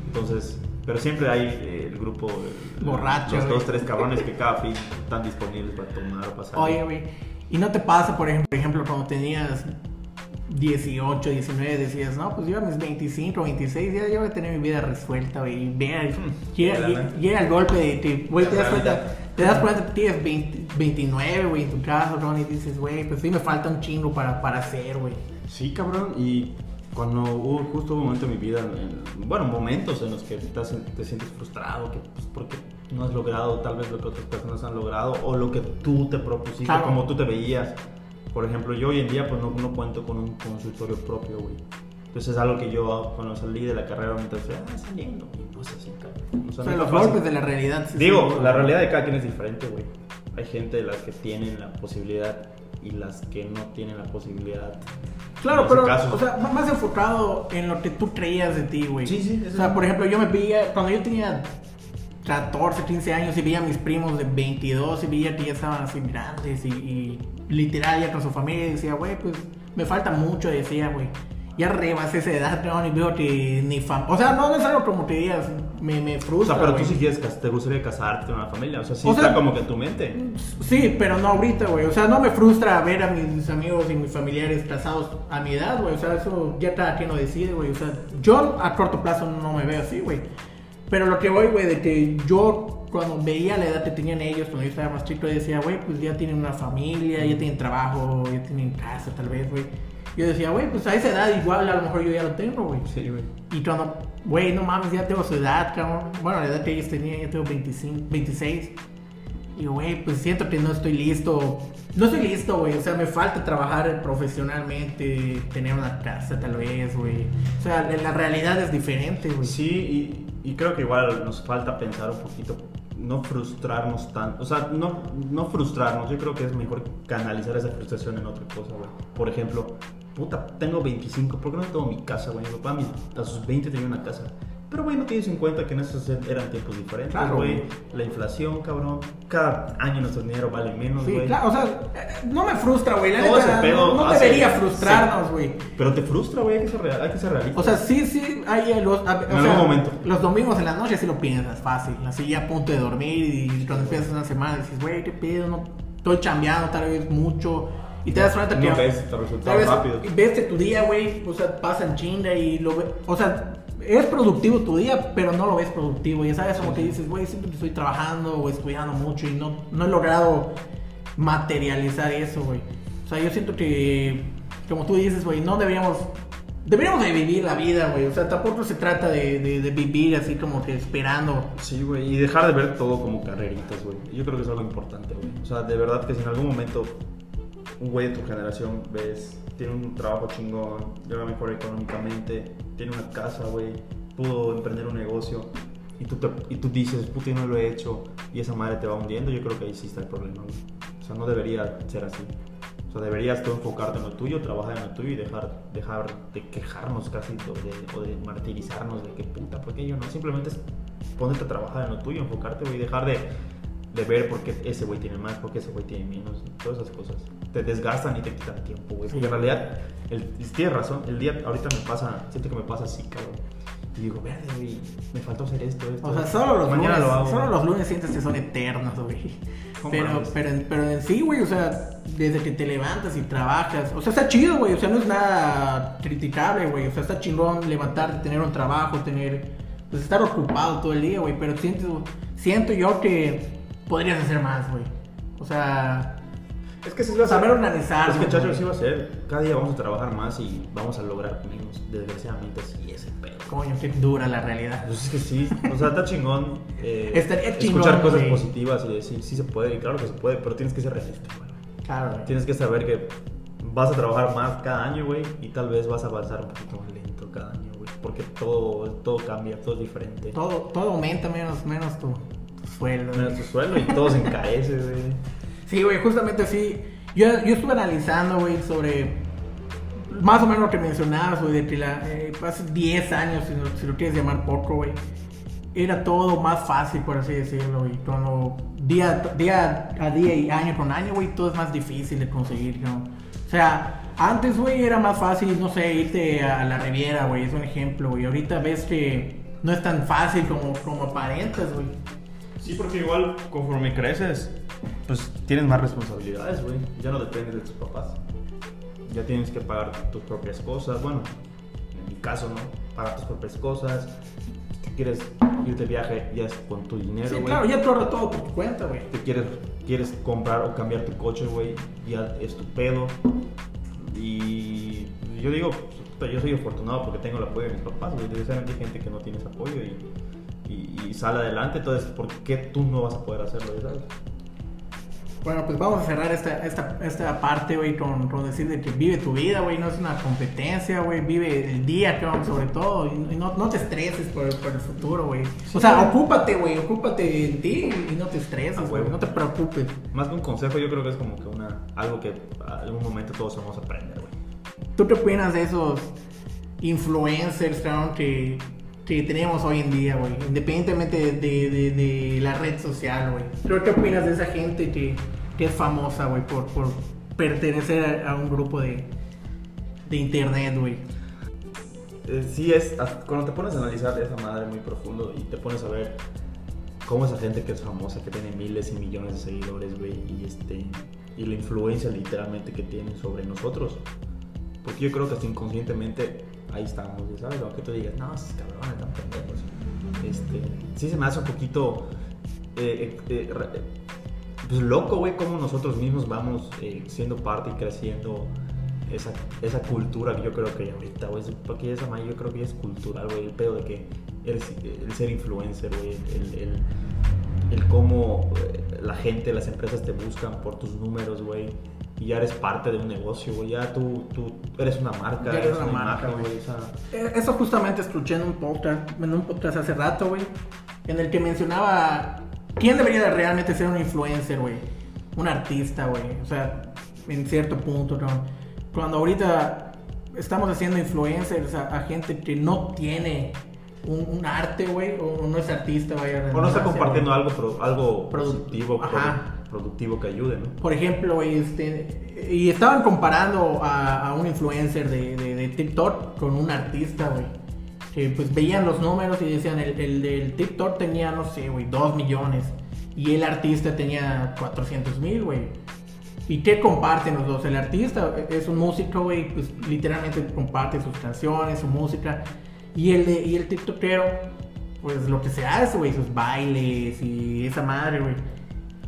Entonces, pero siempre hay eh, el grupo, el- Borracho, los dos, tres cabrones que cada fin están disponibles para tomar o pasar. Oye, güey. ¿Y no te pasa, por ejemplo, por ejemplo, cuando tenías 18, 19, decías, no, pues yo a mis 25, 26, ya, ya voy a tener mi vida resuelta, güey? y Vea, llega, la llega- el golpe de que, güey, te das cuenta, te das cuenta que tienes 20 29, güey, en tu casa, cabrón, y dices, güey, pues sí me falta un chingo para, para hacer, güey. Sí, cabrón, y cuando hubo justo un momento en mi vida, en- bueno, momentos en los que te, te sientes frustrado, que pues, porque no has logrado tal vez lo que otras personas han logrado o lo que tú te propusiste, Claro. como tú te veías. Por ejemplo, yo hoy en día pues no, no cuento con un consultorio propio, güey. Entonces es algo que yo cuando salí de la carrera me pensé, ah, saliendo, y no. O sea, O sea, no los fácil. golpes de la realidad. sí Digo, son- la realidad de cada quien es diferente, güey. Hay gente de las que tienen la posibilidad y las que no tienen la posibilidad. Claro, pero, caso. o sea, más enfocado en lo que tú creías de ti, güey. Sí, sí, O sea, sí. por ejemplo, yo me veía, cuando yo tenía 14, 15 años y veía a mis primos de 22 y veía que ya estaban así grandes y, y literal ya con su familia y decía, güey, pues me falta mucho, decía, güey. Ya rebasé esa edad, cabrón, y veo que ni fam... O sea, no, no es algo como que digas, me, me O frustra, sea, pero tú si quieres, te gustaría casarte, tener una familia. O sea, sí O sea- está como que en tu mente. Sí, pero no ahorita, güey. O sea, no me frustra ver a mis amigos y mis familiares casados a mi edad, güey. O sea, eso ya cada quien lo decide, güey. O sea, yo a corto plazo no me veo así, güey. Pero lo que voy, güey, de que yo cuando veía la edad que tenían ellos, cuando yo estaba más chico, yo decía, güey, pues ya tienen una familia, ya tienen trabajo, ya tienen casa, tal vez, güey. Yo decía, güey, pues a esa edad igual a lo mejor yo ya lo tengo, güey. Sí, güey. Y cuando, güey, no mames, ya tengo su edad, cabrón. Bueno, la edad que ellos tenían, ya tengo 25, 26. Y, güey, pues siento que no estoy listo. No estoy listo, güey. O sea, me falta trabajar profesionalmente, tener una casa tal vez, güey. O sea, la, la realidad es diferente, güey. Sí, y, y creo que igual nos falta pensar un poquito, no frustrarnos tanto. O sea, no, no frustrarnos. Yo creo que es mejor canalizar esa frustración en otra cosa, güey. Por ejemplo, puta, tengo 25, ¿por qué no tengo mi casa, güey? Mi papá a sus 20 tenía una casa. Pero, güey, no tienes en cuenta que en esos eran tiempos diferentes, Claro, güey. güey. La inflación, cabrón. Cada año nuestro dinero vale menos, Sí, güey. claro, o sea, eh, no me frustra, güey. La Todo neta, ese pedo no, no hace- debería frustrarnos, güey. Pero te frustra, güey, hay que ser real- hay que ser realista. O sea, sí, sí, hay los, a- o En algún sea, momento. los domingos en la noche sí lo piensas fácil, así ya a punto de dormir y cuando empiezas una semana dices, güey, qué pedo, no, estoy chambeando tal vez mucho y te das cuenta que No ves tal vez rápidos. ves tu día, güey, o sea, pasa en chinga y lo ve, o sea, es productivo tu día, pero no lo ves productivo, ya sabes, como que dices, güey, siempre estoy trabajando o estudiando mucho y no, no he logrado materializar eso, güey. O sea, yo siento que, como tú dices, güey, no deberíamos Deberíamos de vivir la vida, güey. O sea, tampoco se trata de, de- vivir así como que esperando. Sí, güey, y dejar de ver todo como carreritas, güey. Yo creo que es algo importante, güey. O sea, de verdad que si en algún momento un güey de tu generación, ves, tiene un trabajo chingón, lleva mejor económicamente, tiene una casa, güey, pudo emprender un negocio y tú, te- y tú dices, puta, no lo he hecho y esa madre te va hundiendo, yo creo que ahí sí está el problema, güey. O sea, no debería ser así. O sea, deberías tú enfocarte en lo tuyo, trabajar en lo tuyo y dejar, dejar de quejarnos casi o de, o de martirizarnos de que puta, ¿por qué yo no? Simplemente es ponerte a trabajar en lo tuyo, enfocarte, güey, dejar de, de ver por qué ese güey tiene más, por qué ese güey tiene menos, todas esas cosas. Te desgastan y te quitan tiempo, güey. Porque en realidad, el, tienes razón, el día ahorita me pasa, siento que me pasa así, cabrón. Y digo, verde, güey, me faltó hacer esto, esto. O sea, solo los, Mañana lunes, lo hago. solo los lunes sientes que son eternos, güey. ¿Cómo Pero, pero, pero en sí, güey, o sea, desde que te levantas y trabajas, o sea, está chido, güey, o sea, no es nada criticable, güey, o sea, está chingón levantarte, tener un trabajo, tener, pues estar ocupado todo el día, güey, pero siento, siento yo que podrías hacer más, güey. O sea, Es que sí va a saber organizar. Es que, chacho, sí va a ser. Cada día vamos a trabajar más y vamos a lograr menos. Desgraciadamente, sí, ese pedo. coño, qué dura la realidad. Pues es que sí, o sea, está chingón. eh, Estaría chingón, Escuchar cosas güey. positivas y decir, sí se puede, y claro que se puede, pero tienes que ser realista, güey. Claro, güey. Tienes que saber que vas a trabajar más cada año, güey, y tal vez vas a avanzar un poquito más lento cada año, güey, porque todo, todo cambia, todo es diferente. Todo, todo aumenta menos, menos tu sueldo. Menos güey. tu sueldo y todo se encarece, güey. Sí, güey, justamente así. Yo, yo estuve analizando, güey, sobre más o menos lo que mencionabas, güey, de que la, eh, hace 10 años, si, lo- si lo quieres llamar poco, güey, era todo más fácil, por así decirlo, güey. Cuando día, día a día y año con año, güey, todo es más difícil de conseguir, ¿no? O sea, antes, güey, era más fácil, no sé, irte a la Riviera, güey, es un ejemplo, güey. Ahorita ves que no es tan fácil como, como aparentas, güey. Sí, porque igual conforme creces, pues tienes más responsabilidades, güey. Ya no dependes de tus papás. Ya tienes que pagar tus propias cosas. Bueno, en mi caso, ¿no? Pagar tus propias cosas. Si quieres irte de viaje, ya es con tu dinero, Sí, güey. claro, ya te ahorra todo por tu cuenta, güey. Te quieres, quieres comprar o cambiar tu coche, güey, ya es tu pedo. Y yo digo, yo soy afortunado porque tengo el apoyo de mis papás, güey. Desgraciadamente hay gente que no tiene ese apoyo y, y, y sale adelante. Entonces, ¿por qué tú no vas a poder hacerlo? ¿sabes? Bueno, pues vamos a cerrar esta, esta, esta parte, güey, con, con decir de que vive tu vida, güey, no es una competencia, güey, vive el día, cabrón, sobre todo, y, y no, no te estreses por, por el futuro, güey. o sea, ocúpate, güey, ocúpate en ti y no te estreses, güey, huevo. no te preocupes. Más que un consejo, yo creo que es como que una, algo que a algún momento todos vamos a aprender, güey. ¿Tú qué opinas de esos influencers, cabrón, que, que tenemos hoy en día, güey? Independientemente de, de- de- de la red social, güey. ¿Tú qué opinas de esa gente que, que es famosa, güey, por, por pertenecer a, a un grupo de, de internet, güey? Eh, sí es, cuando te pones a analizar esa madre muy profundo y te pones a ver cómo esa gente que es famosa, que tiene miles y millones de seguidores, güey, y, este, y la influencia literalmente que tienen sobre nosotros. Porque yo creo que hasta inconscientemente ahí estamos, ¿sabes? Aunque tú digas, no, esos cabrones están pendejos. Este, sí se me hace un poquito eh, eh, eh, eh, pues loco, güey, cómo nosotros mismos vamos eh, siendo parte y creciendo esa, esa cultura que yo creo que ahorita, güey, porque esa madre yo creo que es cultural, güey, el pedo de que eres, el ser influencer, güey, el, el, el cómo eh, la gente, las empresas te buscan por tus números, güey, y ya eres parte de un negocio, güey, ya tú, tú eres una marca, Ya eres una marca, güey. o sea, Eh, Eso justamente escuché en un podcast, en un podcast hace rato, güey, en el que mencionaba quién debería de realmente ser un influencer, güey, un artista, güey, o sea, en cierto punto, ¿no? Cuando ahorita estamos haciendo influencers a, a gente que no tiene un, un arte, güey, o no es artista, vaya. o no está compartiendo algo, pro- algo Produ- positivo, Ajá. produ- productivo que ayude, ¿no? Por ejemplo, este, y estaban comparando a, a un influencer de, de- de TikTok con un artista, güey. Que pues veían los números y decían, el, el del TikTok tenía, no sé, güey, 2 millones. Y el artista tenía 400 mil, güey. ¿Y qué comparten los dos? El artista es un músico, güey, pues literalmente comparte sus canciones, su música. Y el, de, y el TikTokero, pues lo que se hace, güey, sus bailes y esa madre, güey.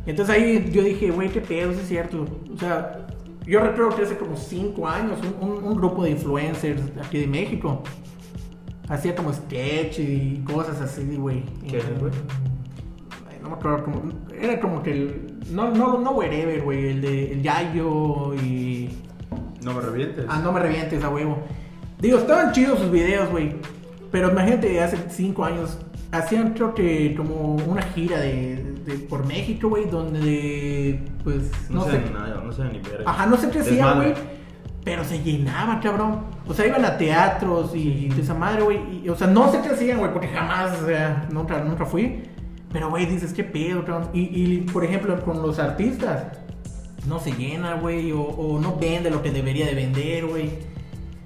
Entonces ahí yo dije, güey, qué pedo, es cierto. O sea, yo recuerdo que hace como 5 años un, un- un grupo de influencers aquí de México hacía como sketch y cosas así, güey. ¿Qué es, güey? No me acuerdo cómo. Era como que el- No, no, no Wherever, güey. El de el Yayo y. No me revientes. Ah, no me revientes a huevo. Digo, estaban chidos sus videos, güey. Pero imagínate, hace cinco años hacían, creo que, como una gira de, de- por México, güey, donde, pues, no, no, sé, nada, no sé ni verga. Ajá, no sé qué hacía, Desmadre. güey. Pero se llenaba, cabrón. O sea, iban a teatros y de esa madre, güey. O sea, no sé qué hacían, güey, porque jamás, o sea, nunca, nunca fui. Pero, güey, dices, qué pedo, cabrón. Y, y, por ejemplo, con los artistas, no se llena, güey, o, o no vende lo que debería de vender, güey.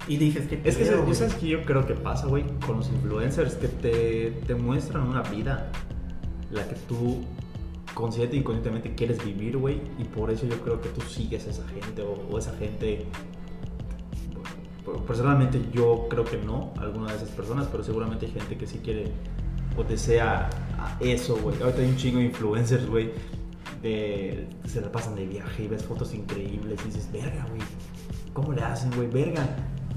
Y dices, qué pedo, Es que. ¿sabes que yo creo que pasa, güey, con los influencers que te, te muestran una vida la que tú consciente y conscientemente quieres vivir, güey, y por eso yo creo que tú sigues a esa gente o, esa gente. Personalmente yo creo que no, alguna de esas personas, pero seguramente hay gente que sí quiere o desea a eso, güey. Ahorita hay un chingo de influencers, güey, de, se la pasan de viaje y ves fotos increíbles y dices, verga, güey, ¿cómo le hacen, güey? Verga,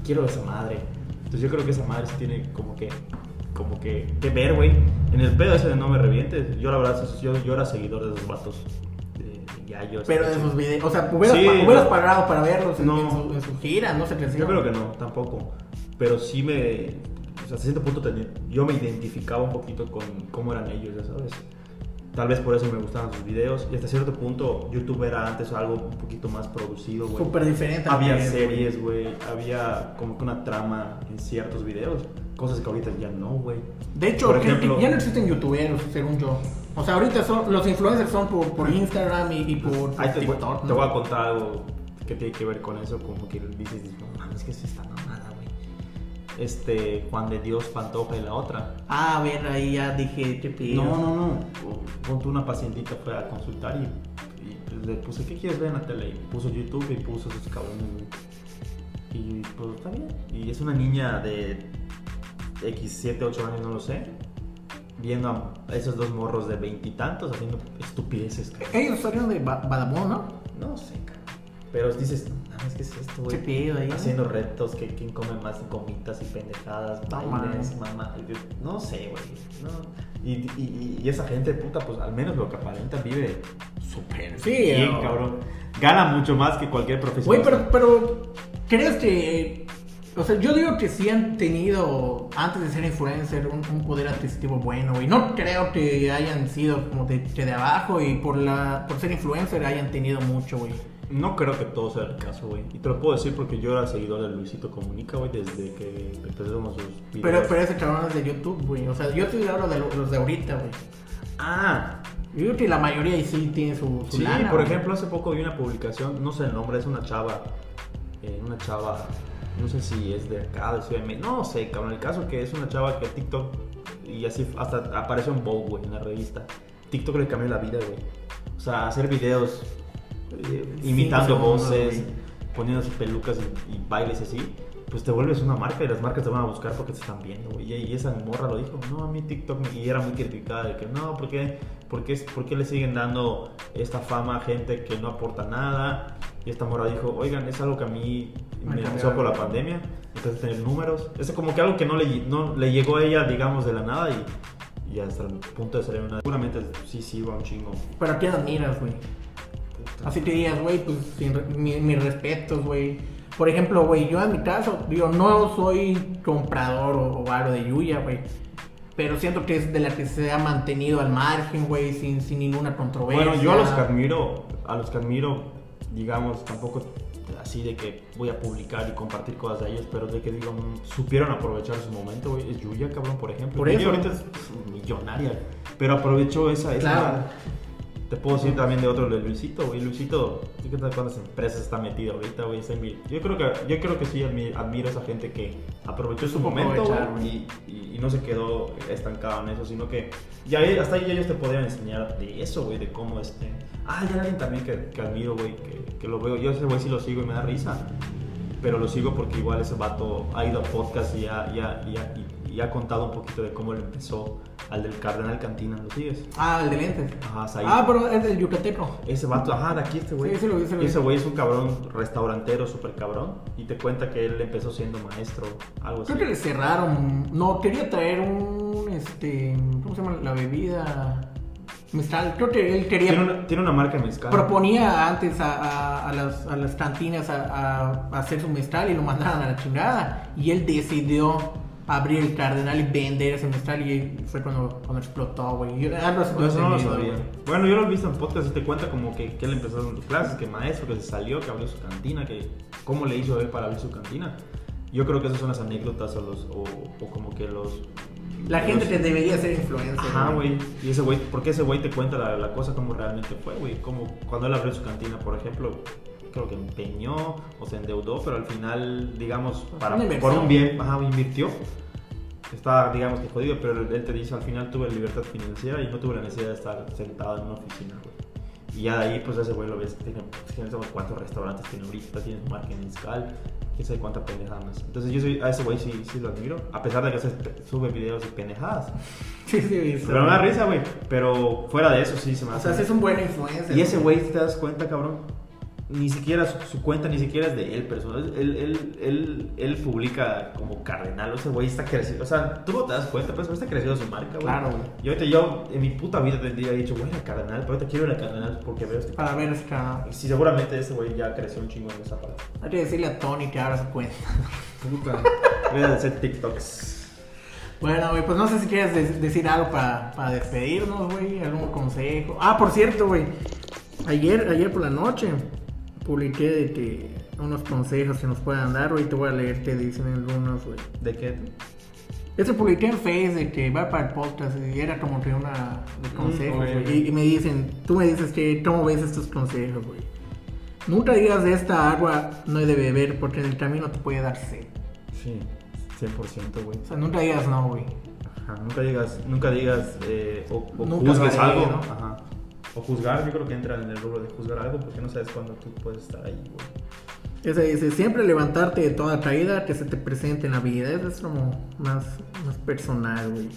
quiero esa madre. Entonces yo creo que esa madre sí tiene como que, como que, que ver, güey. En el pedo ese de no me revientes. Yo la verdad, yo, yo era seguidor de esos vatos. De, de Yayo, Pero de sus videos, o sea, hubieras, Sí, pa- hubieras no. pagado para verlos en, No. en su, en su gira, no sé qué hacían. Yo creo que no, tampoco. Pero sí me. O sea, hasta cierto punto tenía- yo me identificaba un poquito con cómo eran ellos, ya sabes. Tal vez por eso me gustaban sus videos. Y hasta cierto punto, YouTube era antes algo un poquito más producido, güey. Súper diferente. Había series, güey. Había como que una trama en ciertos videos. Cosas que ahorita ya no, güey. De hecho, Por que- ejemplo- ya no existen youtuberos, según yo. O sea, ahorita son, los influencers son por, por Instagram y, y por, por Ahí te, voy- TikTok. te ¿no? voy a contar algo que tiene que ver con eso. Como que dices, no mames, que es esta. Este, Juan de Dios Pantoja y la otra. Ah, a ver, ahí ya dije, pedo. No, no, no. Ponte una pacientita fue a consultar y, y, pues, le puse, ¿qué quieres ver en la tele? Y puso YouTube y puso esos cabrones. Y pues está bien. Y es una niña de X, 7, 8 años, no lo sé. Viendo a esos dos morros de veintitantos haciendo estupideces, cabrón. Ellos salieron de Ba- ¿no? No sé, cabrón. Pero dices, mames, ¿qué es esto, güey? Qué ahí. Haciendo retos, que quién come más gomitas y pendejadas, bailes, mamá. No sé, güey. No. Y, y, y esa gente, puta, pues al menos lo que aparenta vive súper Sí, bien, cabrón. Gana mucho más que cualquier profesión. Güey, pero, pero, ¿crees que... O sea, yo digo que sí han tenido, antes de ser influencer, un, un poder adquisitivo bueno, güey. No creo que hayan sido como de, que de abajo y por, la, por ser influencer hayan tenido mucho, güey. No creo que todo sea el caso, güey. Y te lo puedo decir porque yo era seguidor de Luisito Comunica, güey, desde que empezamos sus videos. Pero, pero ese cabrón es de YouTube, güey. O sea, yo te hablo de lo- los de ahorita, güey. Ah, Yo creo que la mayoría sí tiene su, su Sí, lana, por güey. ejemplo, hace poco vi una publicación, no sé el nombre, es una chava, eh, una chava, no sé si es de acá, de México, no sé, cabrón, el caso que es una chava que TikTok, y así hasta apareció en Vogue, güey, en la revista. TikTok le cambió la vida, güey. O sea, hacer videos eh, imitando voces, poniéndose pelucas y, y bailes así. Pues te vuelves una marca y las marcas te van a buscar porque te están viendo, güey. Y, esa morra lo dijo, no, a mí TikTok, me-" y era muy criticada de que no, ¿por qué, por, qué, por qué le siguen dando esta fama a gente que no aporta nada? Y esta morra dijo, oigan, es algo que a mí Me empezó por la vida". pandemia, entonces tener números. Es como que algo que no le, no, le llegó a ella, digamos, de la nada y, y hasta el punto de salir una... Seguramente sí, sí, va un chingo. Pero a quién admiras, güey. Así que digas, güey, pues re- mi- mis respetos, güey. Por ejemplo, güey, yo en mi caso, digo, no soy comprador o, o algo de Yuya, güey. Pero siento que es de la que se ha mantenido al margen, güey, sin, sin ninguna controversia. Bueno, yo a los que admiro, a los que admiro, digamos, tampoco así de que voy a publicar y compartir cosas de ellos, pero de que digo, mm, supieron aprovechar su momento, güey. Es Yuya, cabrón, por ejemplo. Por Yuya eso. ahorita es millonaria, pero aprovechó esa, esa Claro. Te puedo decir también de otro, de Luisito, güey. Luisito, ¿qué tal cuántas empresas está metido ahorita, güey? Yo creo que, yo creo que sí admi- admiro a esa gente que aprovechó su momento y, y- y no se quedó estancado en eso, sino que ya hasta ahí ellos te podrían enseñar de eso, güey, de cómo este. Ah, hay alguien también que, que admiro, güey, que, que lo veo. Yo ese güey sí lo sigo y me da risa. Pero lo sigo porque igual ese vato ha ido a podcast y ha, y ha- y y- ha contado un poquito de cómo lo empezó al del Cardenal Cantina. ¿Lo sigues? Ah, el de lentes. Ajá, Said. Ah, pero es del Yucateco. Ese vato, ajá, de aquí este güey. Sí, sí lo vi, sí lo vi. ese güey es un cabrón restaurantero, súper cabrón. Y te cuenta que él empezó siendo maestro, algo así. Creo que le cerraron. No, quería traer un. Este. ¿Cómo se llama? La bebida. Mezcal, creo que él quería... Tiene una, tiene una marca mezcal. Proponía antes a, a- a las, a las cantinas a, a- a hacer su mezcal y lo mandaron a la chingada. Y él decidió abrir el Cardenal y vender ese mezcal y fue cuando, cuando explotó, güey. Yo algo así No, eso no lo sabía. güey. Bueno, yo lo he visto en podcast y te cuenta como que, que él empezó dando clases, que maestro, que se salió, que abrió su cantina, que cómo le hizo él para abrir su cantina. Yo creo que esas son las anécdotas o, los, o, o como que los... La gente los- que debería ser influencer. Ajá, güey. Y ese güey, ¿por qué ese güey te cuenta la, la cosa como realmente fue, güey? Como cuando él abrió su cantina, por ejemplo, creo que empeñó o se endeudó, pero al final, digamos, para, por un bien, ajá, invirtió. Está, digamos que jodido, pero él te dice, al final tuve libertad financiera y no tuve la necesidad de estar sentado en una oficina, güey. Y ya de ahí, pues ese güey lo ves, tiene, sabe cuántos restaurantes tiene ahorita, tiene marca mezcal, quién sabe cuántas pendejadas más. Entonces yo soy, a ese güey sí, sí lo admiro, a pesar de que sube videos de pendejadas. [laughs] Sí, sí, visto. Pero me da risa, güey. Pero fuera de eso, sí se me O hace. sea, sí es un buen influencer. Y ese güey, ¿te das cuenta, cabrón? Ni siquiera su, su cuenta, ni siquiera es de él personal. Él, él, él, él publica como cardenal. O sea, güey está crecido. O sea, tú no te das cuenta, pero está crecido su marca, güey. Claro, güey. Y ahorita yo, en mi puta vida, tendría dicho, güey, a cardenal. Pero ahorita quiero ir a cardenal porque veo este. Para ver esta... Y sí, seguramente ese güey ya creció un chingo en esa parte. Hay que decirle a Tony que abra su cuenta. Puta. Voy a hacer TikToks. Bueno, güey, pues no sé si quieres de- decir algo para, para despedirnos, güey, algún consejo. Ah, por cierto, güey, ayer, ayer por la noche publiqué de que unos consejos que nos puedan dar, te voy a leer qué dicen algunos, güey. ¿De qué? Eso publiqué en Face de que va para el podcast y era como que una de consejos, ok, güey. Y, y me dicen, tú me dices que, ¿cómo ves estos consejos, güey? Nunca digas de esta agua no he de beber porque en el camino te puede dar sed. Sí, 100%, güey. O sea, nunca digas no, güey. Ajá, nunca digas, nunca digas eh, o, o Nunca juzgues algo. ¿no? Ajá. O juzgar, yo creo que entra en el rubro de juzgar algo porque no sabes cuándo tú puedes estar ahí, güey. Ese dice, siempre levantarte de toda caída que se te presente en la vida. Eso es como más, más personal, güey.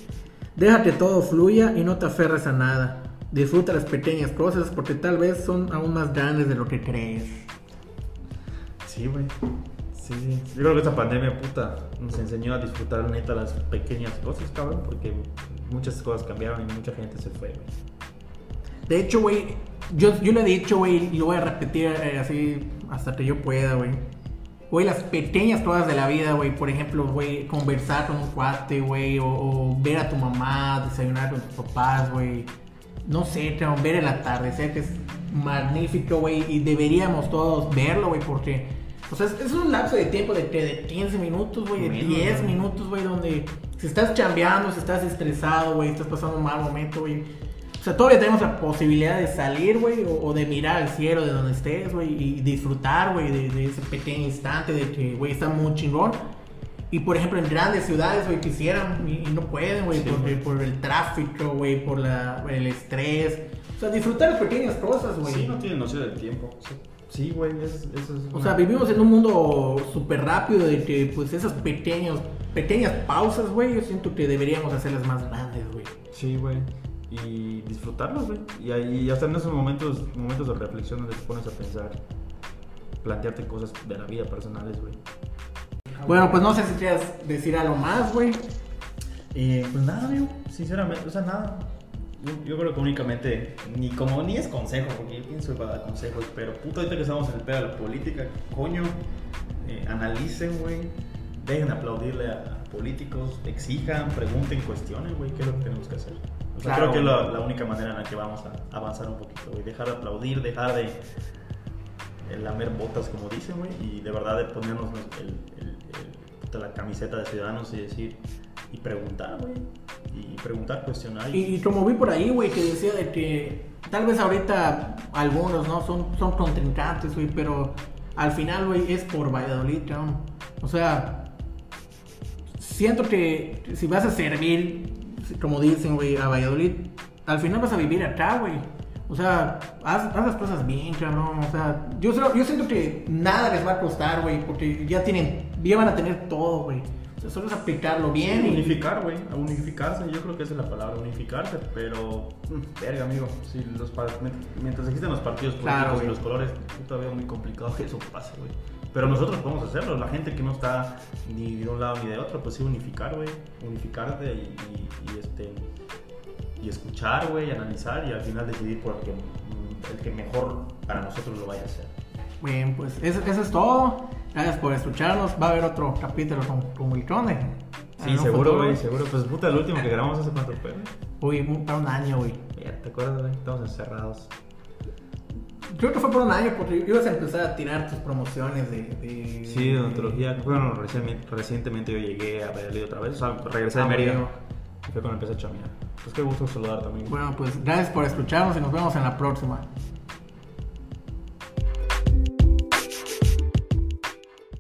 Deja que todo fluya y no te aferres a nada. Disfruta las pequeñas cosas porque tal vez son aún más grandes de lo que crees. Sí, güey. Sí, sí. Yo creo que esta pandemia, puta, nos enseñó a disfrutar neta las pequeñas cosas, cabrón, porque muchas cosas cambiaron y mucha gente se fue, güey. De hecho, güey, yo, yo lo he dicho, güey, y lo voy a repetir eh, así hasta que yo pueda, güey. Güey, las pequeñas cosas de la vida, güey. Por ejemplo, güey, conversar con un cuate, güey. O, o ver a tu mamá, desayunar con tus papás, güey. No sé, cabrón, ver el atardecer, que es magnífico, güey. Y deberíamos todos verlo, güey, porque... O sea, es, es un lapso de tiempo de, de 15 minutos, güey, de Menos, 10 güey. minutos, güey, donde si estás chambeando, si estás estresado, güey, estás pasando un mal momento, güey. O sea, todavía tenemos la posibilidad de salir, güey, o, o de mirar al cielo de donde estés, güey, y disfrutar, güey, de, de ese pequeño instante de que, güey, está muy chingón. Y por ejemplo, en grandes ciudades, güey, quisieran y, y no pueden, güey, Sí, por, por el tráfico, güey, por la, el estrés. O sea, disfrutar las pequeñas cosas, güey. Sí, no tiene noción del tiempo. Sí, güey, es- eso es. O una- sea, vivimos en un mundo súper rápido de que, pues, esas pequeños, pequeñas pausas, güey, yo siento que deberíamos hacerlas más grandes, güey. Sí, güey. Y disfrutarlos, güey. Y, ahí- y hasta en esos momentos, momentos de reflexión donde te pones a pensar, plantearte cosas de la vida personales, güey. Bueno, pues no sé si quieras decir algo más, güey. Eh, pues nada, amigo. Sinceramente, o sea, nada. Yo, yo creo que únicamente, ni como ni es consejo, porque yo pienso para dar consejos, pero puto, ahorita que estamos en el pedo de la política, coño, eh, analicen, güey. Dejen de aplaudirle a, a políticos, exijan, pregunten, cuestionen, güey, qué es lo que tenemos que hacer. O sea, Claro, creo que es la, la única manera en la que vamos a avanzar un poquito, güey. Dejar de aplaudir, dejar de lamer botas, como dicen, güey, y de verdad de ponernos el, el- el- puta, la camiseta de ciudadanos y decir, y preguntar, güey, y preguntar, cuestionar. Y, y como vi por ahí, güey, que decía de que tal vez ahorita algunos, ¿no? Son, son contrincantes, güey, pero al final, güey, es por Valladolid, cabrón. O sea, siento que si vas a servir, como dicen, güey, a Valladolid, al final vas a vivir acá, güey. O sea, haz, haz las cosas bien, cabrón. O sea, yo, solo- yo siento que nada les va a costar, güey, porque ya tienen, ya van a tener todo, güey. O sea, solo es aplicarlo bien y... unificar, güey, a unificarse, yo creo que esa es la palabra, unificarse, pero, mm, verga, amigo, si los mientras existen los partidos políticos Claro, y los colores, todavía muy complicado que eso pase, güey. Pero nosotros podemos hacerlo, la gente que no está ni de un lado ni de otro, pues sí unificar, güey, unificarte y, y- y, este y escuchar, güey, analizar y al final decidir por el que, el que mejor para nosotros lo vaya a hacer. Bien, pues eso, eso es todo. Gracias por escucharnos. Va a haber otro capítulo con, con Sí, seguro, güey, seguro. Pues puta, el último que grabamos hace cuánto fue. Uy, para un año, güey. Ya, ¿te acuerdas, güey? Estamos encerrados. Creo que fue por un año porque ibas a empezar a tirar tus promociones de. de Sí, de odontología. Bueno, recientemente, recientemente yo llegué a Valladolid otra vez. O sea, regresé de Ah, Mérida. bueno. Y fue cuando empecé a chamear. Pues qué gusto saludar también. Bueno, pues gracias por escucharnos y nos vemos en la próxima.